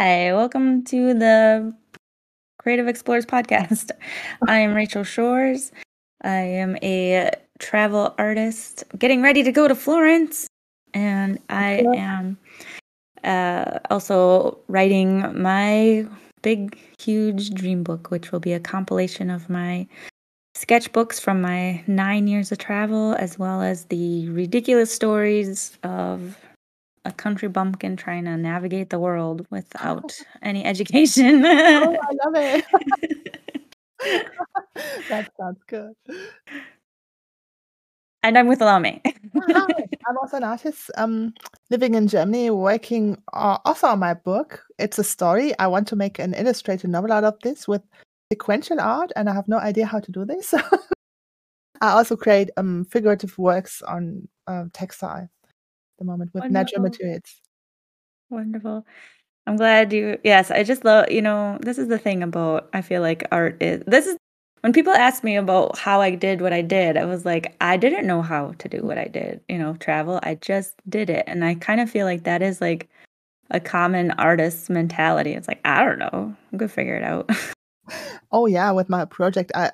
Hi, welcome to the Creative Explorers podcast. I am Rachael Shores. I am a travel artist getting ready to go to Florence, and I am uh, also writing my big, huge dream book, which will be a compilation of my sketchbooks from my nine years of travel, as well as the ridiculous stories of a country bumpkin trying to navigate the world without any education. oh, I love it. that sounds good. And I'm with Laumee. I'm also an artist um, living in Germany, working uh, also on my book. It's a story. I want to make an illustrated novel out of this with sequential art, and I have no idea how to do this. I also create um, figurative works on uh, textile the moment with natural Wonderful. materials. Wonderful. I'm glad you yes, I just love you know, this is the thing about I feel like art is this is when people ask me about how I did what I did, I was like, I didn't know how to do what I did, you know, travel. I just did it. And I kind of feel like that is like a common artist's mentality. It's like, I don't know. I'm gonna figure it out. oh yeah, with my project, I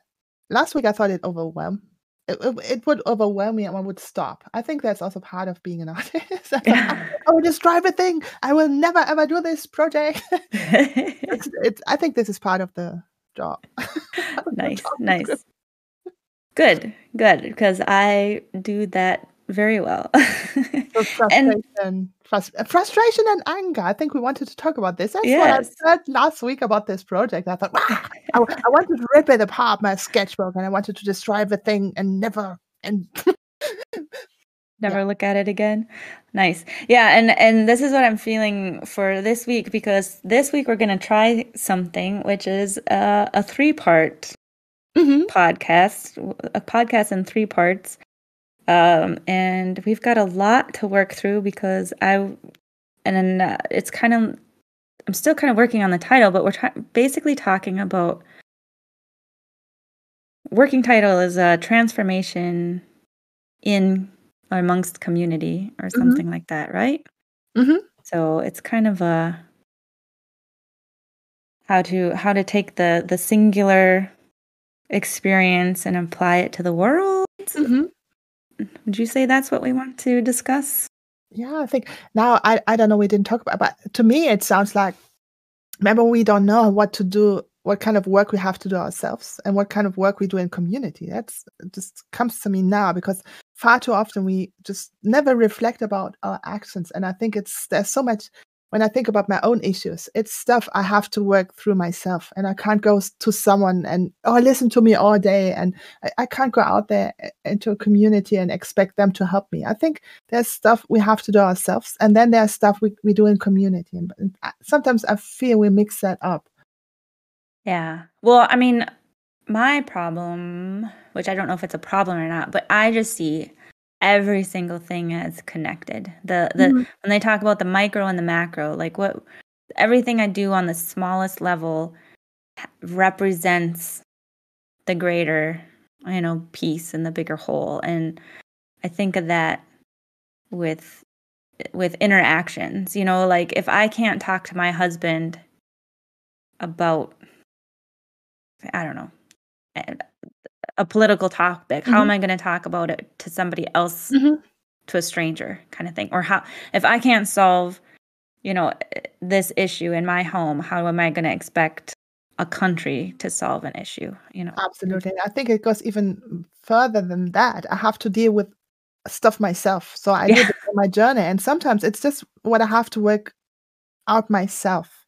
last week I thought it overwhelmed it, it, would overwhelm me and I would stop. I think that's also part of being an artist. I will just drive a thing. I will never ever do this project. it's, it's, I think this is part of the job. nice, nice. Good, good, because I do that very well. and, frust- frustration and anger. I think we wanted to talk about this. That's yes. what I said last week about this project. I thought, I, I wanted to rip it apart, my sketchbook, and I wanted to destroy the thing and never and never yeah. look at it again. Nice. Yeah, and and this is what I'm feeling for this week because this week we're going to try something which is uh, a three-part mm-hmm. podcast, a podcast in three parts. Um, and we've got a lot to work through because I, and then uh, it's kind of, I'm still kind of working on the title, but we're basically talking about working title is a transformation in amongst community or mm-hmm. something mm-hmm. like that, right? Mm-hmm. So it's kind of a how to how to take the the singular experience and apply it to the world. Mm-hmm. Would you say that's what we want to discuss? Yeah, I think now I, I don't know we didn't talk about but to me it sounds like remember we don't know what to do what kind of work we have to do ourselves and what kind of work we do in community. That's just comes to me now because far too often we just never reflect about our actions. And I think it's there's so much when I think about my own issues, it's stuff I have to work through myself. And I can't go to someone and, oh, listen to me all day. And I, I can't go out there eh, into a community and expect them to help me. I think there's stuff we have to do ourselves. And then there's stuff we, we do in community. And sometimes I feel we mix that up. Yeah. Well, I mean, my problem, which I don't know if it's a problem or not, but I just see every single thing as connected. The the mm-hmm. when they talk about the micro and the macro, like what everything I do on the smallest level represents the greater, you know, piece and the bigger whole. And I think of that with with interactions, you know, like if I can't talk to my husband about I don't know, a political topic, mm-hmm. how am I going to talk about it to somebody else, mm-hmm. to a stranger, kind of thing? Or how, if I can't solve, you know, this issue in my home, how am I going to expect a country to solve an issue? You know, absolutely. I think it goes even further than that. I have to deal with stuff myself, so I yeah. my journey, and sometimes it's just what I have to work out myself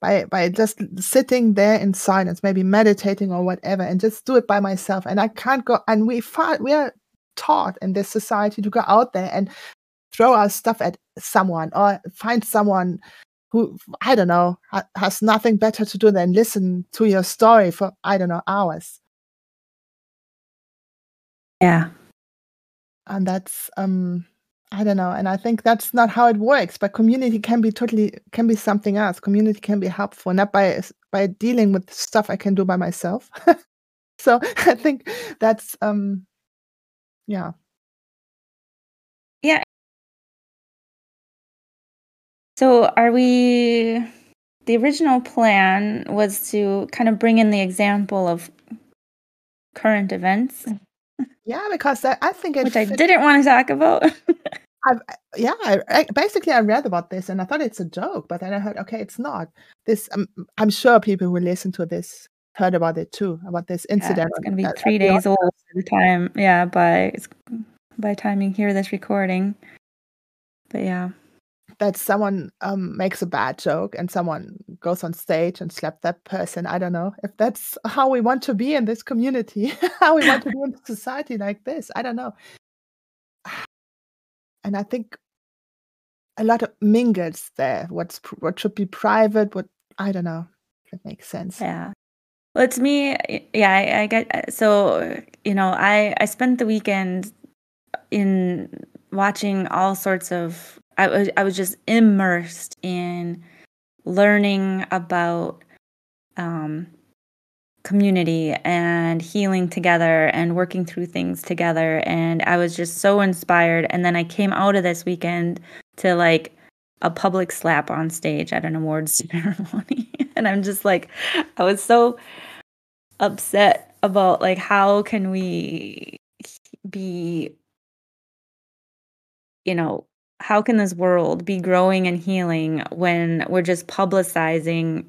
by by just sitting there in silence, maybe meditating or whatever, and just do it by myself. And I can't go. And we find we are taught in this society to go out there and throw our stuff at someone or find someone who I don't know ha- has nothing better to do than listen to your story for I don't know hours. Yeah, and that's um I don't know. And I think that's not how it works. But community can be totally can be something else. Community can be helpful, not by by dealing with stuff I can do by myself. so I think that's um yeah. Yeah. So are we the original plan was to kind of bring in the example of current events. Yeah, because I, I think which I didn't want to talk about. I've, yeah, I, I, basically I read about this and I thought it's a joke, but then I heard, okay, it's not. This, um, I'm sure people who listen to this heard about it too, about this incident. Yeah, it's going to be three days old by the time, yeah, by by time you hear this recording. But yeah, that someone um, makes a bad joke and someone goes on stage and slap that person. I don't know if that's how we want to be in this community, how we want to be in society like this. I don't know. And I think a lot of mingles there. What's what should be private? What I don't know. If it makes sense. Yeah. Well, it's me. Yeah, I, I get. So you know, I I spent the weekend in watching all sorts of I was I was just immersed in learning about um, community and healing together and working through things together. And I was just so inspired. And then I came out of this weekend to like a public slap on stage at an awards ceremony. And I'm just like I was so upset about like how can we be you know how can this world be growing and healing when we're just publicizing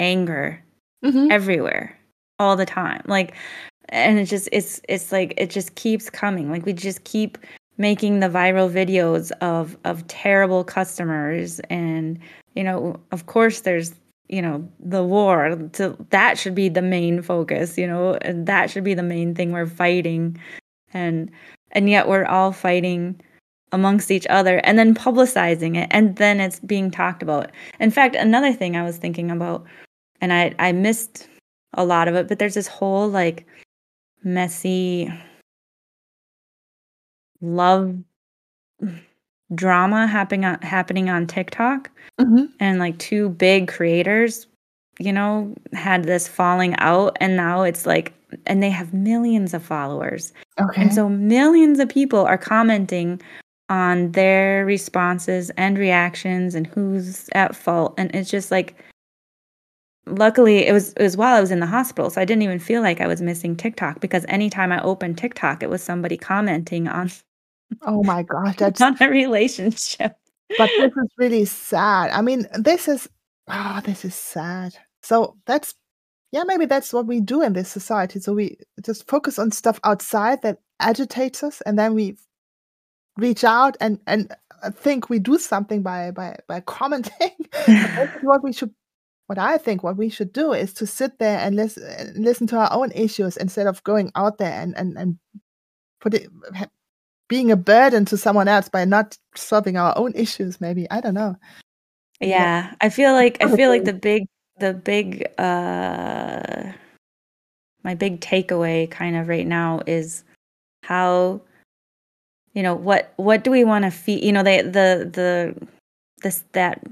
anger mm-hmm. everywhere all the time? Like and it just it's it's like it just keeps coming. Like we just keep making the viral videos of of terrible customers and you know of course there's you know the war. To that should be the main focus you know and that should be the main thing we're fighting. And and yet we're all fighting amongst each other and then publicizing it and then it's being talked about. In fact, another thing I was thinking about and I I missed a lot of it, but there's this whole like messy love drama happening on happening on TikTok. Mm-hmm. And like two big creators, you know, had this falling out and now it's like and they have millions of followers. Okay. And so millions of people are commenting on their responses and reactions and who's at fault. And it's just like luckily it was it was while I was in the hospital so I didn't even feel like I was missing TikTok because anytime I opened TikTok it was somebody commenting on oh my god that's on a relationship. But this is really sad. I mean this is oh this is sad. So that's yeah maybe that's what we do in this society. So we just focus on stuff outside that agitates us and then we reach out and and uh, think we do something by by by commenting. what we should, what I think, what we should do is to sit there and listen listen to our own issues instead of going out there and and and put it being a burden to someone else by not solving our own issues. Maybe I don't know. Yeah, I feel like I feel like the big the big uh my big takeaway kind of right now is how you know what what do we want to feed you know they the the this that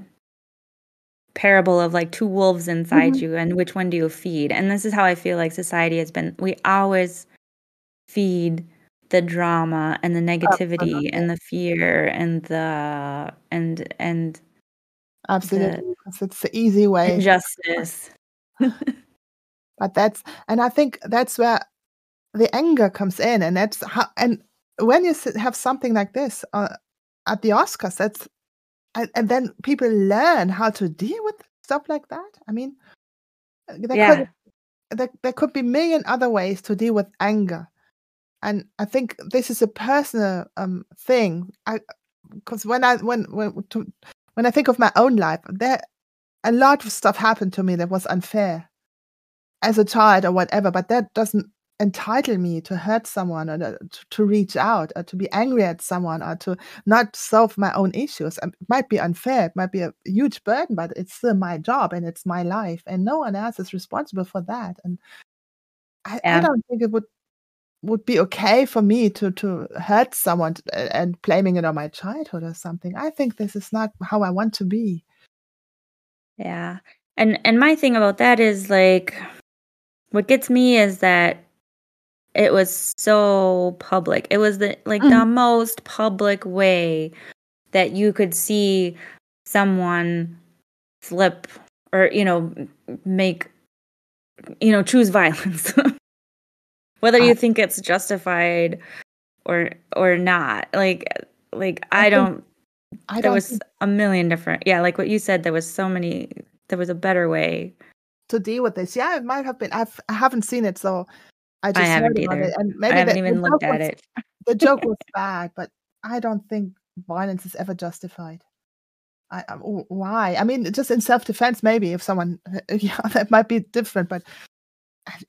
parable of like two wolves inside mm-hmm. you and which one do you feed? And this is how i feel like society has been we always feed the drama and the negativity and the fear and the and and absolutely the it's the easy way. justice but that's and i think that's where the anger comes in and that's how and when you have something like this uh, at the Oscars, that's and, and, then people learn how to deal with stuff like that. I mean, uh, there yeah. could there, there could be million other ways to deal with anger, and I think this is a personal um, thing. I because when I when when to, when I think of my own life, there a lot of stuff happened to me that was unfair as a child or whatever, but that doesn't entitle me to hurt someone or uh, to, to reach out or to be angry at someone or to not solve my own issues. Um, it might be unfair, it might be a huge burden, but it's still my job and it's my life, and no one else is responsible for that. And I, yeah. I don't think it would would be okay for me to to hurt someone uh, and blaming it on my childhood or something. I think this is not how I want to be. Yeah. And and my thing about that is like what gets me is that it was so public. It was the like mm. the most public way that you could see someone slip or you know make you know choose violence. Whether you think it's justified or or not. Like like i, I don't I there don't was think... a million different yeah like what you said there was so many there was a better way. To deal with this. Yeah it might have been I've, i haven't seen it so i just I haven't either it, and maybe i haven't the, even the looked at was, it the joke was bad but i don't think violence is ever justified I, um, why? I mean, just in self defense, maybe if someone, yeah, that might be different. But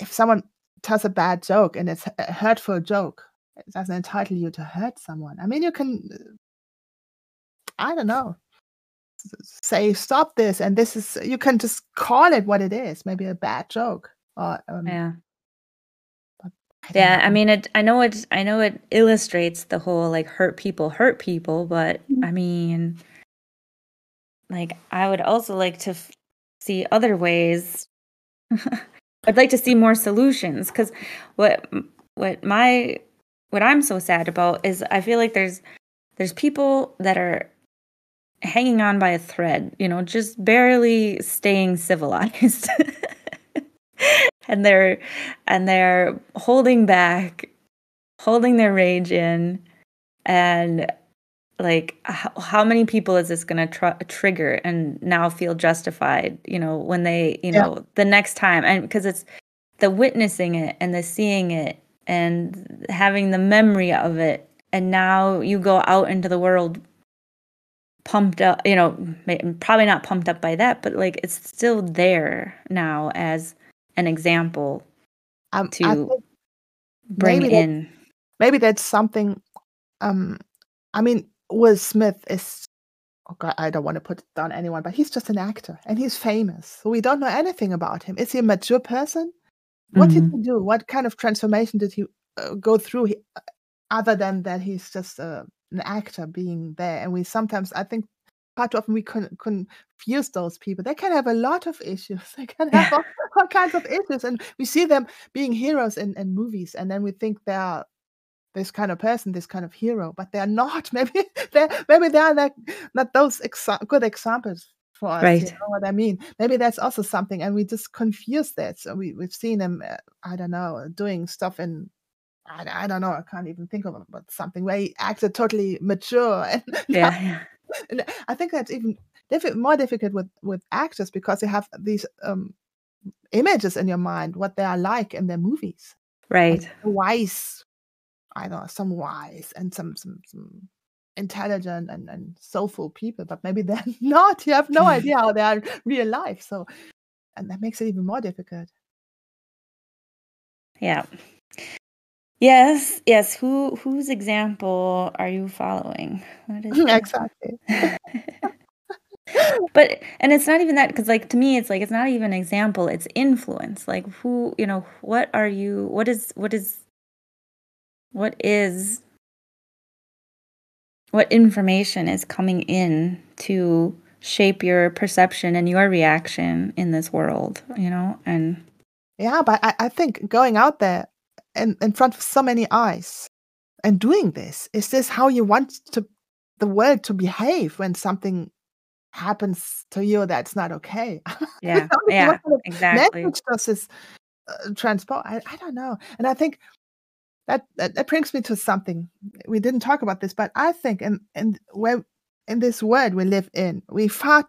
if someone tells a bad joke and it's a hurtful joke, it doesn't entitle you to hurt someone. I mean, you can, I don't know, say stop this, and this is you can just call it what it is. Maybe a bad joke. Or, um, yeah. Yeah. I mean, it. I know it. I know it illustrates the whole like hurt people hurt people, but mm-hmm. I mean like I would also like to f- see other ways. I'd like to see more solutions because what what my what I'm so sad about is I feel like there's there's people that are hanging on by a thread, you know, just barely staying civilized. and they're and they're holding back, holding their rage in. And like how, how many people is this going to tr- trigger and now feel justified you know when they you know the next time? And because it's the witnessing it and the seeing it and having the memory of it. And now you go out into the world pumped up you know probably not pumped up by that but like it's still there now as an example um, to bring maybe in that, maybe that's something um i mean Will Smith is oh God, I don't want to put down anyone, but he's just an actor and he's famous. So we don't know anything about him. Is he a mature person? What mm-hmm. did he do? What kind of transformation did he uh, go through, he, uh, other than that he's just uh, an actor being there? And we sometimes, I think, too often we con- confuse those people. They can have a lot of issues. They can have all, all, kinds of issues, and we see them being heroes in, in movies, and then we think they are this kind of person, this kind of hero, but they're not. Maybe they maybe they are not, not those exa- good examples for us. Right. You know what I mean? Maybe that's also something, and we just confuse that. So we we've seen them. Uh, I don't know, doing stuff in. I, I don't know. I can't even think of it, but something where he acted totally mature. And yeah. and I think that's even diff- more difficult with with actors because you have these um, images in your mind what they are like in their movies. Right. wise I don't know, some wise and some some some intelligent and, and soulful people, but maybe they're not. You have no idea how they are in real life. So and that makes it even more difficult. Yeah. Yes, yes. Who whose example are you following? exactly. but and it's not even that because like to me it's like it's not even example it's influence like who you know what are you what is what is what is what information is coming in to shape your perception and your reaction in this world you know and yeah but i, I think going out there in, in front of so many eyes. And doing this is this how you want to the world to behave when something happens to you that's not okay? Yeah yeah exactly. message does this uh, transport I, I don't know. And i think that, that, that brings me to something. We didn't talk about this, but I think in in where in this world we live in, we far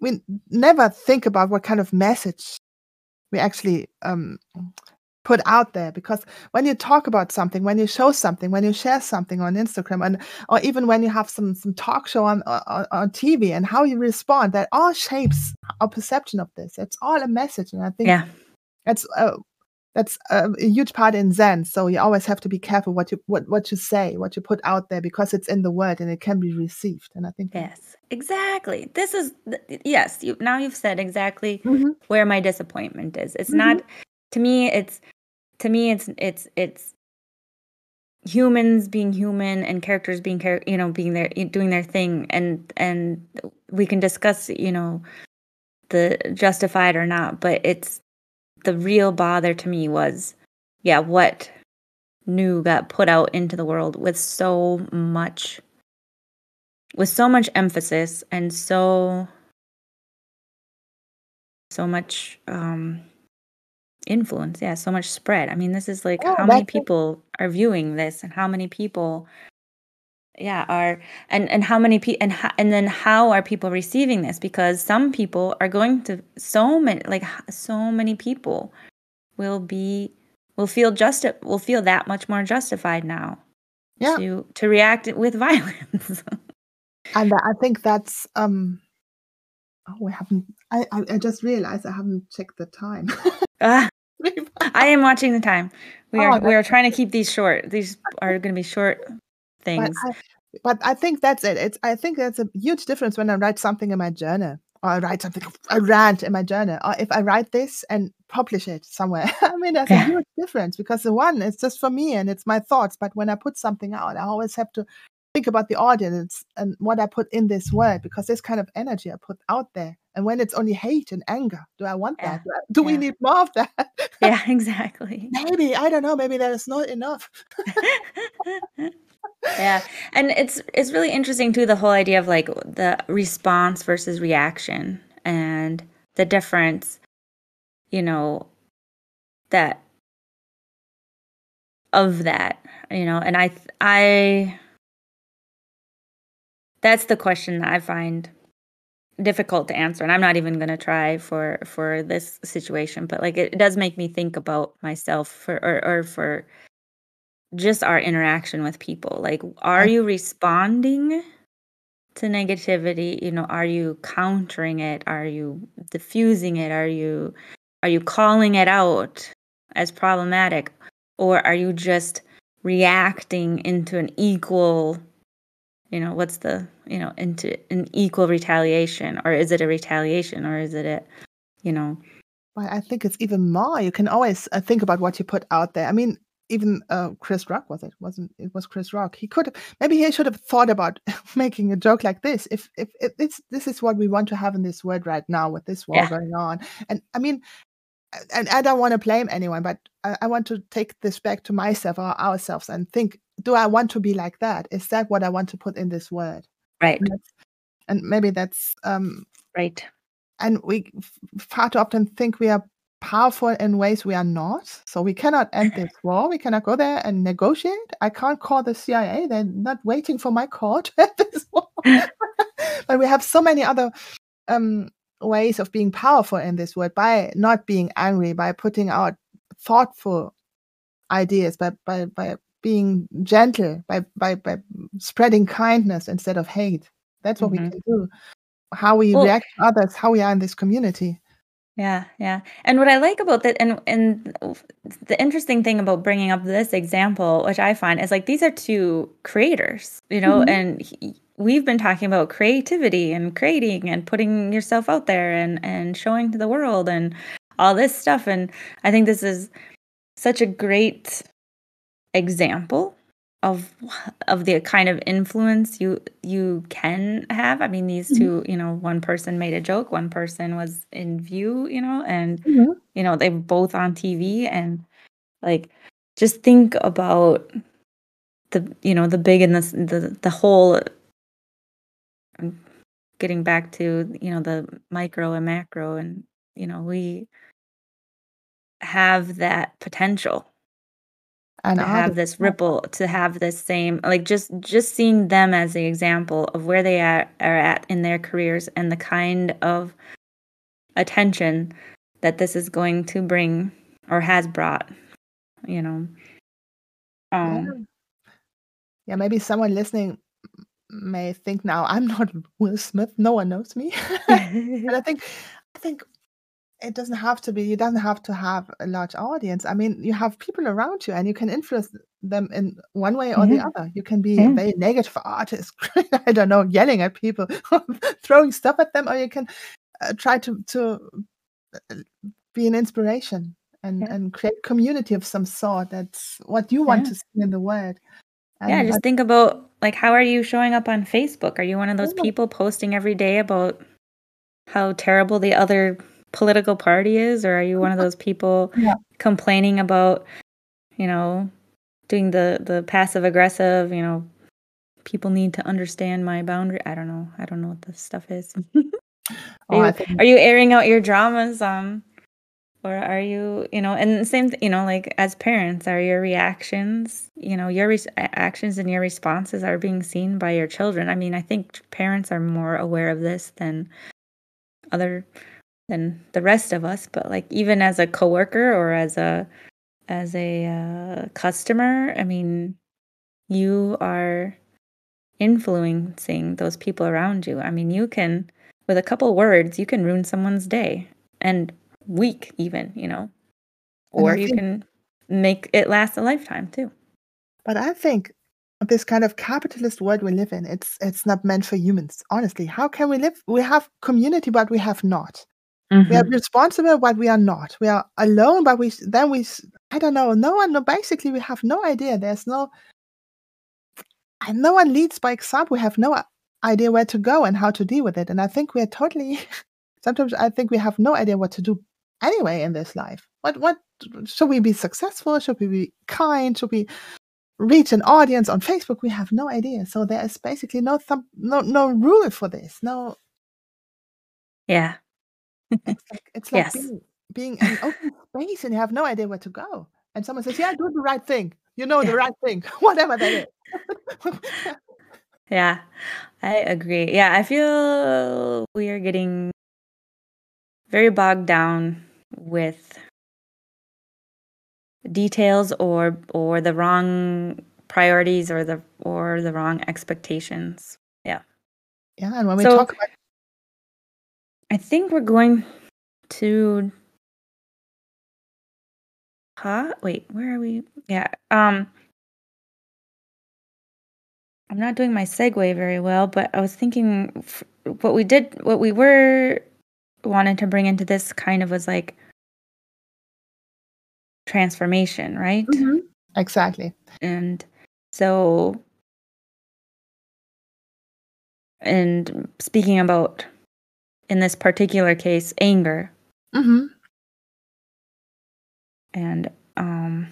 we never think about what kind of message we actually um, put out there because when you talk about something when you show something when you share something on instagram and or even when you have some some talk show on on, on tv and how you respond that all shapes our perception of this it's all a message and i think yeah it's uh, that's a, a, huge part in Zen. So you always have to be careful what you what what you say, what you put out there, because it's in the word and it can be received. And I think yes, exactly. This is yes. You now you've said exactly mm-hmm. where my disappointment is. It's mm-hmm. not to me. It's to me. It's it's it's humans being human and characters being you know being there doing their thing and and we can discuss you know the justified or not but it's the real bother to me was, yeah, what new got put out into the world with so much with so much emphasis and so so much um influence yeah so much spread i mean this is like Yeah, how many that's it. people are viewing this and how many people yeah are and and how many people and ho- and then how are people receiving this because some people are going to so many like so many people will be will feel just will feel that much more justified now Yeah. to to react with violence And I think that's um oh we haven't I, I just realized I haven't checked the time. Ah, i am watching the time we Oh, are we are trying to keep these short these are going to be short but things I but I think that's it. It's I think that's a huge difference when I write something in my journal or I write something a rant in my journal or if I write this and publish it somewhere. I mean there's a huge difference because the one is just for me and it's my thoughts, but when I put something out, I always have to think about the audience and what I put in this word because this kind of energy I put out there. And when it's only hate and anger, do I want yeah that? Do, we yeah need more of that? yeah exactly maybe I don't know. Maybe that is not enough. yeah and it's it's really interesting too the whole idea of like the response versus reaction and the difference you know that of that you know and i i that's the question that i find difficult to answer and i'm not even going to try for for this situation but like it, does make me think about myself for or, or for just our interaction with people. Like are you responding to negativity? You know are you countering it? Are you diffusing it? Are you are you calling it out as problematic? Or are you just reacting into an equal you know what's the you know into an equal retaliation or is it a retaliation or is it a you know well, I think it's even more. You can always uh, think about what you put out there. I mean, even uh, Chris Rock was it? Wasn't it was Chris Rock? He could have maybe he should have thought about making a joke like this. If if, if it's this is what we want to have in this world right now with this war yeah going on, and I mean, and I don't want to blame anyone, but I, I want to take this back to myself or ourselves and think: Do I want to be like that? Is that what I want to put in this world? right And, and maybe that's um, right and we f- far too often think we are powerful in ways we are not. So we cannot end this war. We cannot go there and negotiate. I can't call the CIA. They're not waiting for my call to end this war. but we have so many other um, ways of being powerful in this world by not being angry, by putting out thoughtful ideas, by by by being gentle, by by by spreading kindness instead of hate. That's what hmm we can do how we well react to others, how we are in this community. Yeah, yeah. And what I like about that, and and the interesting thing about bringing up this example, which I find is like these are two creators, you know, Mhm. and he, we've been talking about creativity and creating and putting yourself out there and and showing to the world and all this stuff. And I think this is such a great example of of the kind of influence you you can have. I mean, these Mhm. two, you know, one person made a joke, one person was in view, you know, and Mhm. you know, they were both on TV and like just think about the you know, the big and the the the whole getting back to, you know, the micro and macro and you know, we have that potential And to have this ripple to have this same like just just seeing them as the example of where they are, are at in their careers and the kind of attention that this is going to bring or has brought you know Yeah. um Yeah, maybe someone listening may think now I'm not Will Smith. No one knows me. but I think I think it doesn't have to be you doesn't have to have a large audience. I mean, you have people around you and you can influence them in one way or the other. You can be a very negative artist, I don't know, yelling at people, throwing stuff at them, or you can uh, try to to uh, be an inspiration and yeah and create community of some sort. That's what you want yeah to see in the world. Yeah just think about like how are you showing up on facebook? Are you one of those people posting every day about how terrible the other political party is? Or are you one of those people yeah, complaining about you know doing the the passive aggressive you know people need to understand my boundary? I don't know. I don't know what this stuff is. Oh, Are you think are you airing out your dramas, um, or are you, you know, and same, you know, like as parents, are your reactions, you know, your re- actions and your responses are being seen by your children. I mean, I think parents are more aware of this than other than the rest of us, but like even as a coworker or as a as a uh, customer, I mean, you are influencing those people around you. I mean, you can with a couple words, you can ruin someone's day and week even, you know. Or you think can make it last a lifetime too. but I think this kind of capitalist world we live in, it's it's not meant for humans. Honestly, how can we live? We have community, but we have not. We are mm-hmm. responsible, but we are not. We are alone, but we then we I don't know. No one. No, basically, we have no idea. There's no and no one leads by example. We have no uh, idea where to go and how to deal with it. And I think we are totally. Sometimes I think we have no idea what to do anyway in this life. What what should we be successful? Should we be kind? Should we reach an audience on Facebook? We have no idea. So there is basically no thumb, no no rule for this. No, Yeah. it's like it's like Yes. being being in open space and you have no idea where to go. And someone says, "Yeah, do the right thing. You know the right thing, whatever that is." Yeah. I agree. Yeah, I feel we are getting very bogged down with details or or the wrong priorities or the or the wrong expectations. Yeah. yeah, and when we So talk about I think we're going to huh? Wait, where are we? Yeah. Um I'm not doing my segue very well, but I was thinking f- what we did, what we were wanted to bring into this kind of was like transformation, right? Mhm. exactly, And so, and speaking about in this particular case, anger Mm-hmm. and um,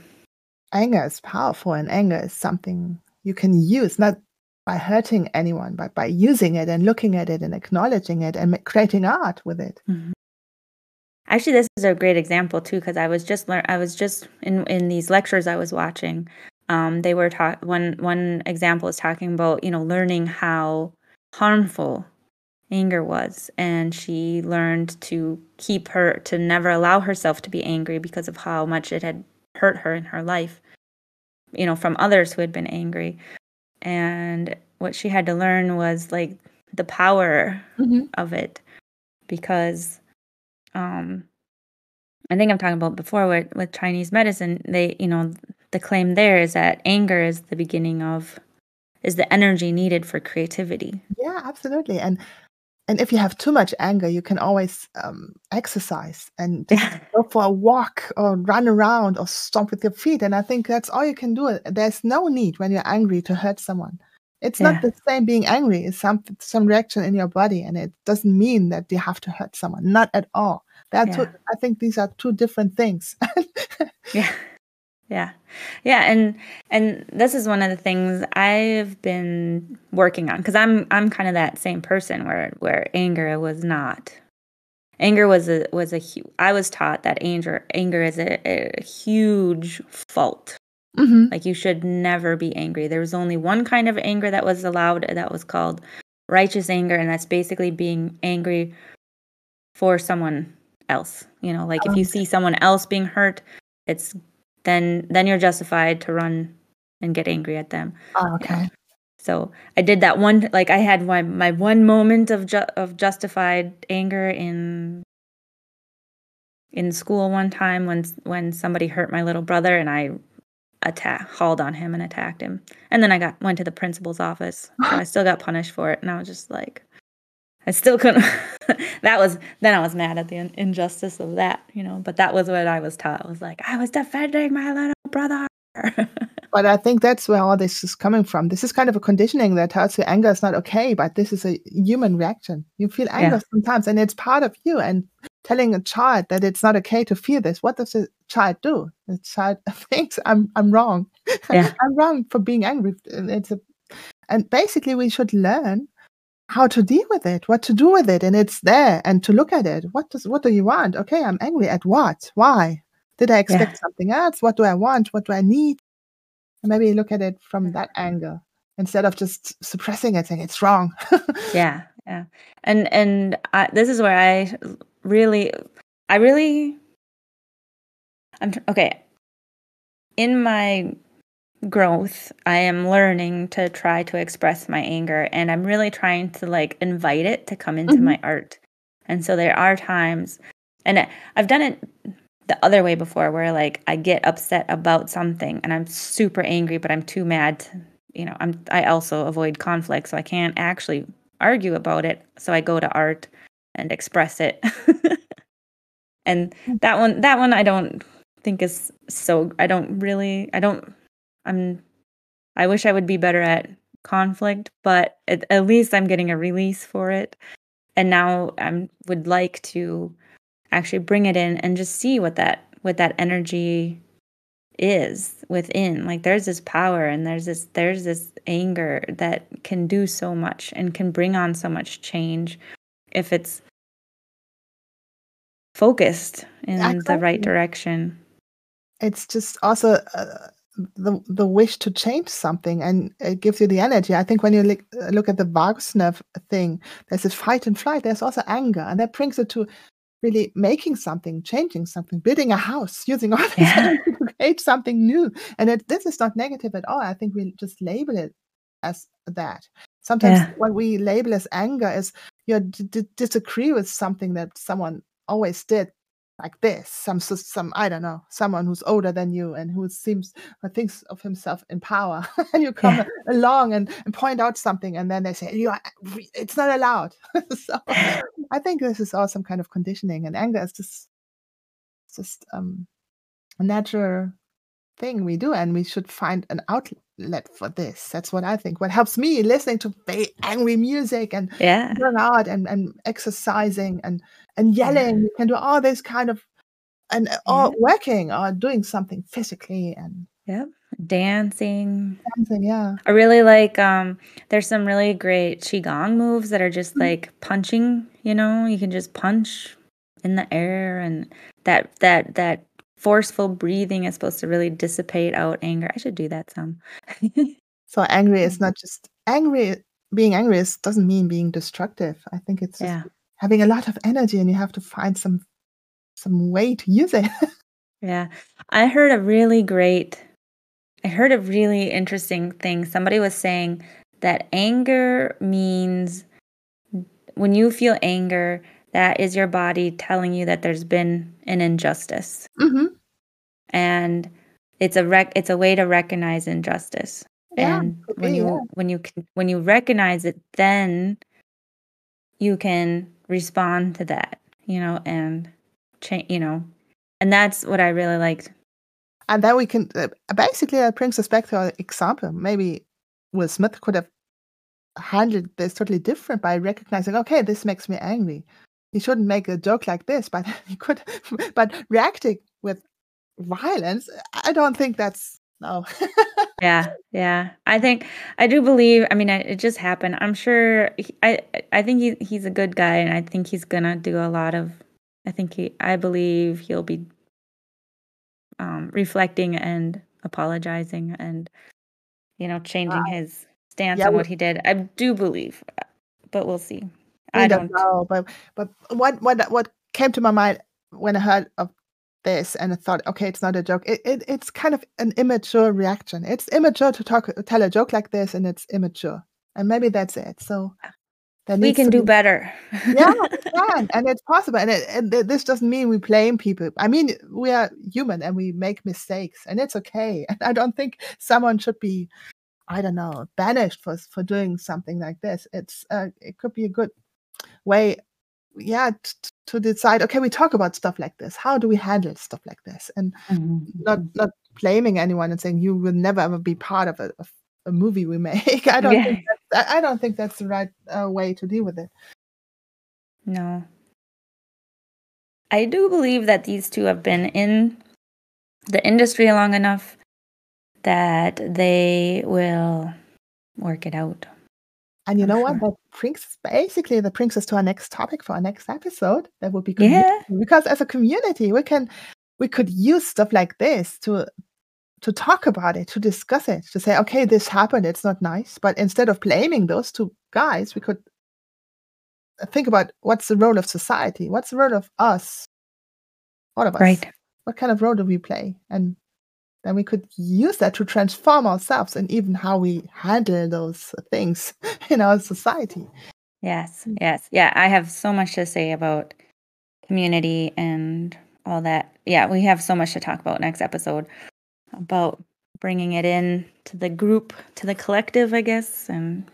anger is powerful, and anger is something you can use not by hurting anyone, but by using it and looking at it and acknowledging it and creating art with it. mhm. Actually, this is a great example too because I was just learn. I was just in in these lectures I was watching. Um, they were talk one one example is talking about you know learning how harmful anger was and she learned to keep her to never allow herself to be angry because of how much it had hurt her in her life you know from others who had been angry and what she had to learn was like the power Mhm. of it because um i think i'm talking about before with, with chinese medicine they you know the claim there is that anger is the beginning of is the energy needed for creativity Yeah, absolutely. And and if you have too much anger, you can always um, exercise and yeah go for a walk or run around or stomp with your feet. And I think that's all you can do. There's no need when you're angry to hurt someone. It's not the same being angry. It's some some reaction in your body, and it doesn't mean that you have to hurt someone. Not at all. That's yeah. what I think. These are two different things. yeah. Yeah. Yeah and and this is one of the things i've been working on because i'm i'm kind of that same person where where anger was not anger was a was a hu- i was taught that anger anger is a, a huge fault. Hmm like you should never be angry. There was only one kind of anger that was allowed that was called righteous anger and that's basically being angry for someone else you know like if you see someone else being hurt it's then then you're justified to run and get angry at them. Oh, okay. so i did that one like i had my, my one moment of ju- of justified anger in in school one time when when somebody hurt my little brother and i attack hauled on him and attacked him. And then i got went to the principal's office so i still got punished for it and i was just like i still couldn't that was then i was mad at the in- injustice of that you know but that was what i was taught I was like i was defending my little brother But I think that's where all this is coming from. This is kind of a conditioning that tells you anger is not okay, but this is a human reaction. You feel anger yeah sometimes, and it's part of you. And telling a child that it's not okay to feel this, what does the child do? The child thinks I'm I'm wrong. yeah I'm wrong for being angry. And it's a, and basically we should learn how to deal with it, what to do with it, and it's there, and to look at it. What does what do you want? Okay, I'm angry at what? Why? Did I expect Yeah. something else? What do I want? What do I need? And maybe look at it from mm. that angle instead of just suppressing it, saying it's wrong. Yeah, yeah. And and I, this is where I really, I really, I'm okay. In my growth, I am learning to try to express my anger, and I'm really trying to like invite it to come into Mhm. my art. And so there are times, and I've done it the other way before, where like I get upset about something, and I'm super angry, but I'm too mad. To, you know, I'm I also avoid conflict, so I can't actually argue about it. So I go to art and express it. and that one, that one, I don't think is so. I don't really. I don't. I'm. I wish I would be better at conflict, but at, at least I'm getting a release for it. And now I'm would like to actually bring it in and just see what that what that energy is within like there's this power and there's this there's this anger that can do so much and can bring on so much change if it's focused in the right direction it's just also uh, the the wish to change something, and it gives you the energy. I think when you look, look at the Wagner thing, there's this fight and flight. There's also anger, and that brings it to really making something, changing something, building a house, using all this Yeah. energy to create something new. And it, this is not negative at all. I think we just label it as that. Sometimes Yeah. what we label as anger is you d- d- disagree with something that someone always did like this some some i don't know someone who's older than you and who seems or thinks of himself in power and you come Yeah. along and, and point out something and then they say you are, it's not allowed so i think this is all some kind of conditioning and anger is just just um a natural thing we do and we should find an outlet for this. That's what i think. What helps me listening to very angry music and yeah. out and, and exercising and and yelling. You can do all this kind of and uh, or working or doing something physically and yep. Dancing. Something yeah. I really like um there's some really great qigong moves that are just Mhm. like punching, you know, you can just punch in the air and that that that forceful breathing is supposed to really dissipate out anger. I should do that some. so angry is not just angry being angry is doesn't mean being destructive i think it's just yeah. having a lot of energy and you have to find some some way to use it Yeah. I heard a really great I heard a really interesting thing. Somebody was saying that anger means when you feel anger, that is your body telling you that there's been an injustice. hmm And it's a rec- it's a way to recognize injustice. yeah and when be, you yeah. when you can when you recognize it, then you can respond to that, you know, and change, you know. And that's what I really liked and then we can uh, basically that brings us back to our example maybe will smith could have handled this totally different by recognizing okay this makes me angry he shouldn't make a joke like this but he could but reacting with violence i don't think that's no Yeah, yeah. I think I do believe. I mean, I, it just happened. I'm sure. He, I I think he he's a good guy, and I think he's gonna do a lot of. I think he. I believe he'll be um, reflecting and apologizing, and you know, changing his stance yeah, on what he did. I do believe, but we'll see. we I don't don't. know but but what what what came to my mind when i heard of this and i thought okay it's not a joke it, it it's kind of an immature reaction it's immature to talk tell a joke like this and it's immature and maybe that's it so We can do be- better. yeah, we can, and it's possible. And, it, and th- this doesn't mean we blame people. I mean, we are human and we make mistakes, and it's okay. And I don't think someone should be, I don't know, banished for for doing something like this. It's uh, it could be a good way, yeah, to decide. Okay, we talk about stuff like this. How do we handle stuff like this? And not not blaming anyone and saying you will never ever be part of a, of a movie we make. I don't Yeah. think that's, I I don't think that's the right uh, way to deal with it. No. I do believe that these two have been in the industry long enough that they will work it out. And you know what? That brings basically that brings us to our next topic for our next episode. That would be. Yeah. Because as a community, we can we could use stuff like this to to talk about it, to discuss it, to say, okay, this happened, it's not nice. But instead of blaming those two guys, we could uh, think about what's the role of society? What's the role of us? All of us. Right. What kind of role do we play? And then we could use that to transform ourselves and even how we handle those things in our society. Yes. Yes. Yeah. I have so much to say about community and all that. Yeah, we have so much to talk about next episode about bringing it in to the group, to the collective, I guess, and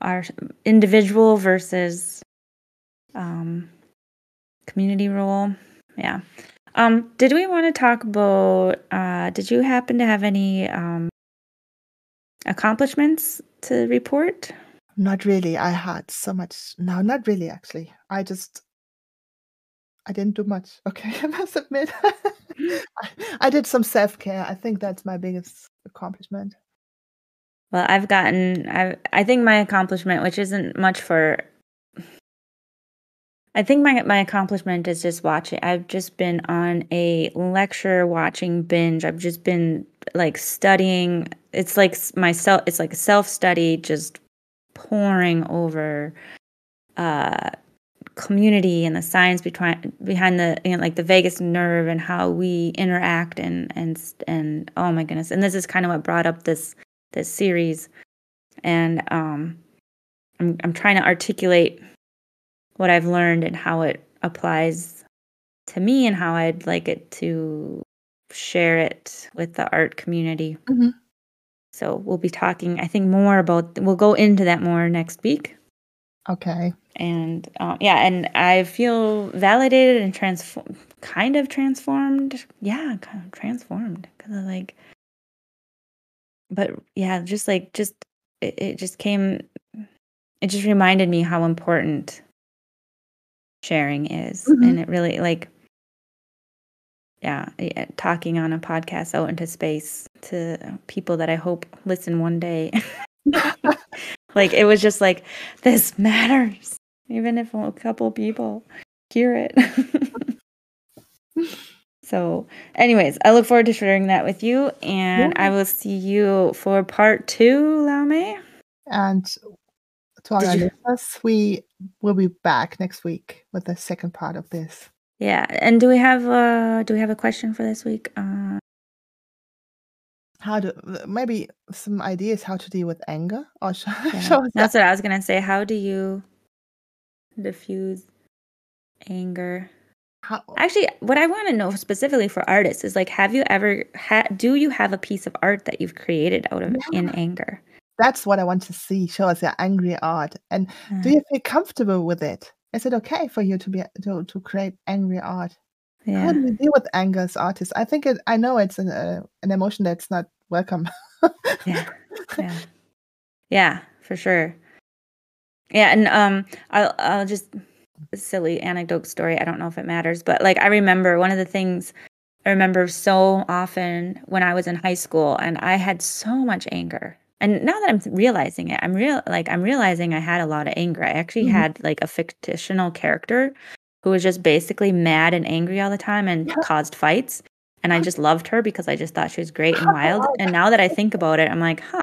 our individual versus um, community role. Yeah. Um, did we want to talk about? Uh, did you happen to have any um, accomplishments to report? Not really. I had so much. No, not really, actually. I just. I didn't do much. Okay, I must admit. I, I did some self care. I think that's my biggest accomplishment. Well, I've gotten. I I think my accomplishment, which isn't much for. I think my my accomplishment is just watching. I've just been on a lecture watching binge. I've just been like studying. It's like s- my self. It's like self study, just pouring over uh community and the science behind behind the you know, like the vagus nerve and how we interact and and and oh my goodness and this is kind of what brought up this this series and um I'm I'm trying to articulate what I've learned and how it applies to me and how I'd like it to share it with the art community. Mhm. So we'll be talking I think more about we'll go into that more next week Okay. and uh, yeah and i feel validated and transform kind of transformed yeah kind of transformed because like but yeah just like just it, it just came it just reminded me how important sharing is Mhm. and it really like yeah, yeah talking on a podcast out into space to people that i hope listen one day like it was just like this matters even if a couple people hear it so anyways i look forward to sharing that with you and Yeah. i will see you for part two Laumee And to our you- listeners, we will be back next week with the second part of this. yeah and do we have uh do we have a question for this week uh How to maybe some ideas how to deal with anger or show, yeah. show that's what i was gonna say how do you diffuse anger how, Actually, what I want to know specifically for artists is like, have you ever had? Do you have a piece of art that you've created out of in anger? That's what I want to see. Show us your angry art, and do Uh, you feel comfortable with it? Is it okay for you to be to, to create angry art? Yeah. How do you deal with anger as artists? I think it, I know it's an uh, an emotion that's not welcome. yeah, yeah, yeah, for sure. Yeah, and um, I'll I'll just silly anecdote story. I don't know if it matters, but like I remember one of the things I remember so often when I was in high school, and I had so much anger. And now that I'm realizing it, I'm real like I'm realizing I had a lot of anger. I actually Mhm. had like a fictional character who was just basically mad and angry all the time and Yeah. caused fights. And I just loved her because I just thought she was great and wild. And now that I think about it, I'm like, huh,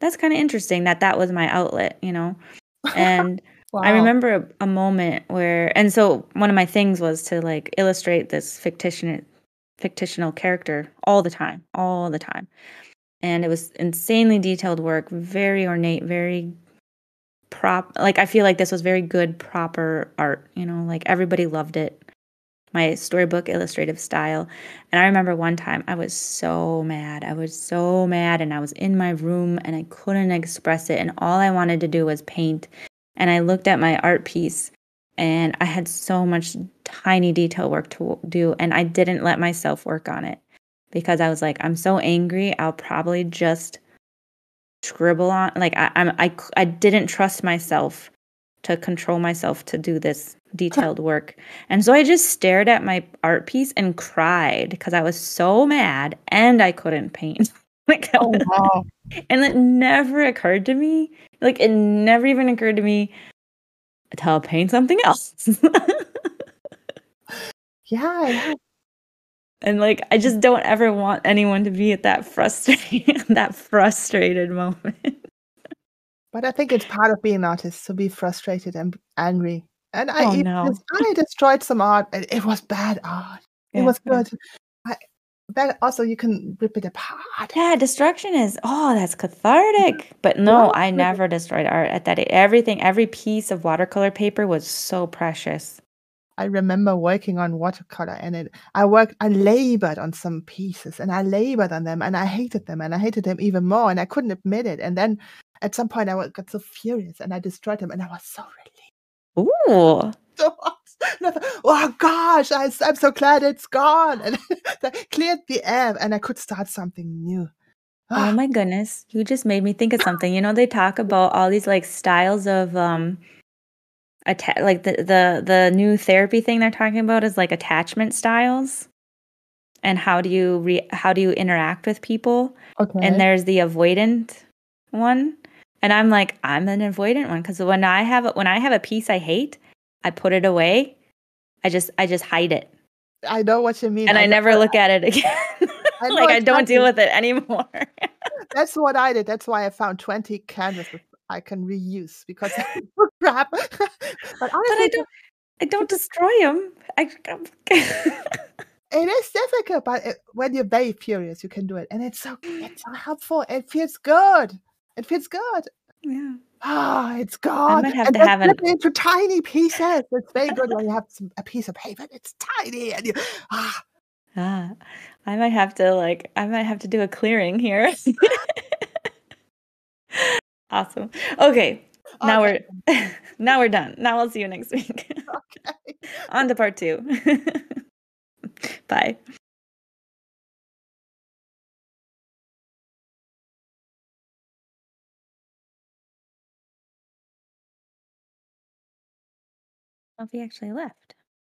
that's kind of interesting that that was my outlet, you know? And I remember a, a moment where, and so one of my things was to like illustrate this fictitious, fictional character all the time, all the time. And it was insanely detailed work, very ornate, very prop. Like I feel like this was very good, proper art. You know, like everybody loved it. My storybook illustrative style. And I remember one time I was so mad. I was so mad, and I was in my room and I couldn't express it. And all I wanted to do was paint and I looked at my art piece and I had so much tiny detail work to do and I didn't let myself work on it because I was like I'm so angry I'll probably just scribble on like I I'm, I I didn't trust myself to control myself to do this detailed work and so I just stared at my art piece and cried because I was so mad and I couldn't paint like Oh wow. And it never occurred to me, like, it never even occurred to me to paint something else. Yeah, yeah. And, like, I just don't ever want anyone to be at that frustrated that frustrated moment. But I think it's part of being an artist to be frustrated and angry. And I Oh, no. I destroyed some art, and it was bad art. It Yeah, was yeah. good. I but also you can rip it apart. Yeah, destruction is oh, that's cathartic. But no, I never destroyed art at that everything every piece of watercolor paper was so precious. I remember working on watercolor and it I worked I labored on some pieces and I labored on them and I hated them and I hated them even more and I couldn't admit it. And then at some point I got so furious and I destroyed them and I was so relieved. Ooh. So I thought, "Oh gosh, I, am so glad it's gone." And that cleared the air and I could start something new. Oh my goodness. You just made me think of something. You know, they talk about all these, like, styles of, um atta like, the the the new therapy thing they're talking about is, like, attachment styles. And how do you re how do you interact with people? Okay. And there's the avoidant one. And I'm like, I'm an avoidant one because when I have a when I have a piece I hate, I put it away. I just I just hide it. I know what you mean. And I know never look at it again. I Like, I don't deal with it anymore. That's what I did. That's why I found 20 canvases I can reuse because crap. But But I don't I don't destroy 'em. I It is difficult, but it when you're very furious, you can do it. And it's so it's so helpful. It feels good. It feels good. Yeah. Ah, it's I gone. I might have And to have an it into tiny pieces. It's very good when you have some a piece of paper It's tiny and you ah. Ah, I might have to, like I might have to do a clearing here. Awesome. Okay. Now Okay. we're now we're done. Now I'll see you next week. Okay. On to part 2. Bye. Oh, he actually left.